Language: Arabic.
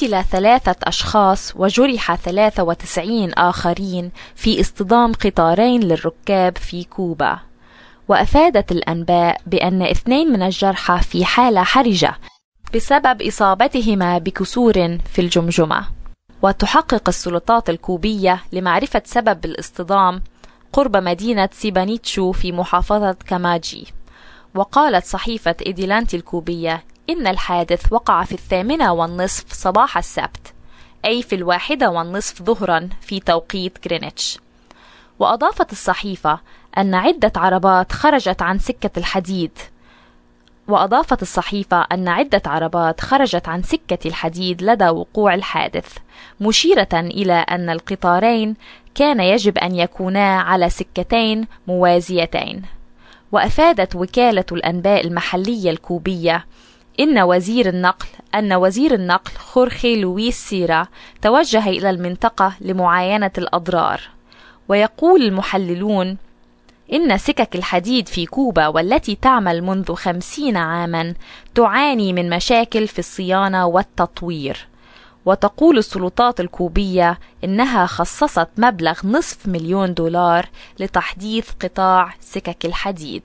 قتل ثلاثة أشخاص وجرح 93 آخرين في اصطدام قطارين للركاب في كوبا. وأفادت الأنباء بأن اثنين من الجرحى في حالة حرجة بسبب إصابتهما بكسور في الجمجمة. وتحقق السلطات الكوبية لمعرفة سبب الاصطدام قرب مدينة سيبانيتشو في محافظة كاماجي. وقالت صحيفة إيديلانتي الكوبية إن الحادث وقع في الثامنة والنصف صباح السبت أي في الواحدة والنصف ظهرا في توقيت غرينتش. وأضافت الصحيفة أن عدة عربات خرجت عن سكة الحديد. وأضافت الصحيفة أن عدة عربات خرجت عن سكة الحديد لدى وقوع الحادث مشيرة إلى أن القطارين كان يجب أن يكونا على سكتين موازيتين. وأفادت وكالة الأنباء المحلية الكوبية إن وزير النقل أن وزير النقل خورخي لويس سيرا توجه إلى المنطقة لمعاينة الأضرار. ويقول المحللون إن سكك الحديد في كوبا والتي تعمل منذ خمسين عاما تعاني من مشاكل في الصيانة والتطوير. وتقول السلطات الكوبية إنها خصصت مبلغ نصف مليون دولار لتحديث قطاع سكك الحديد.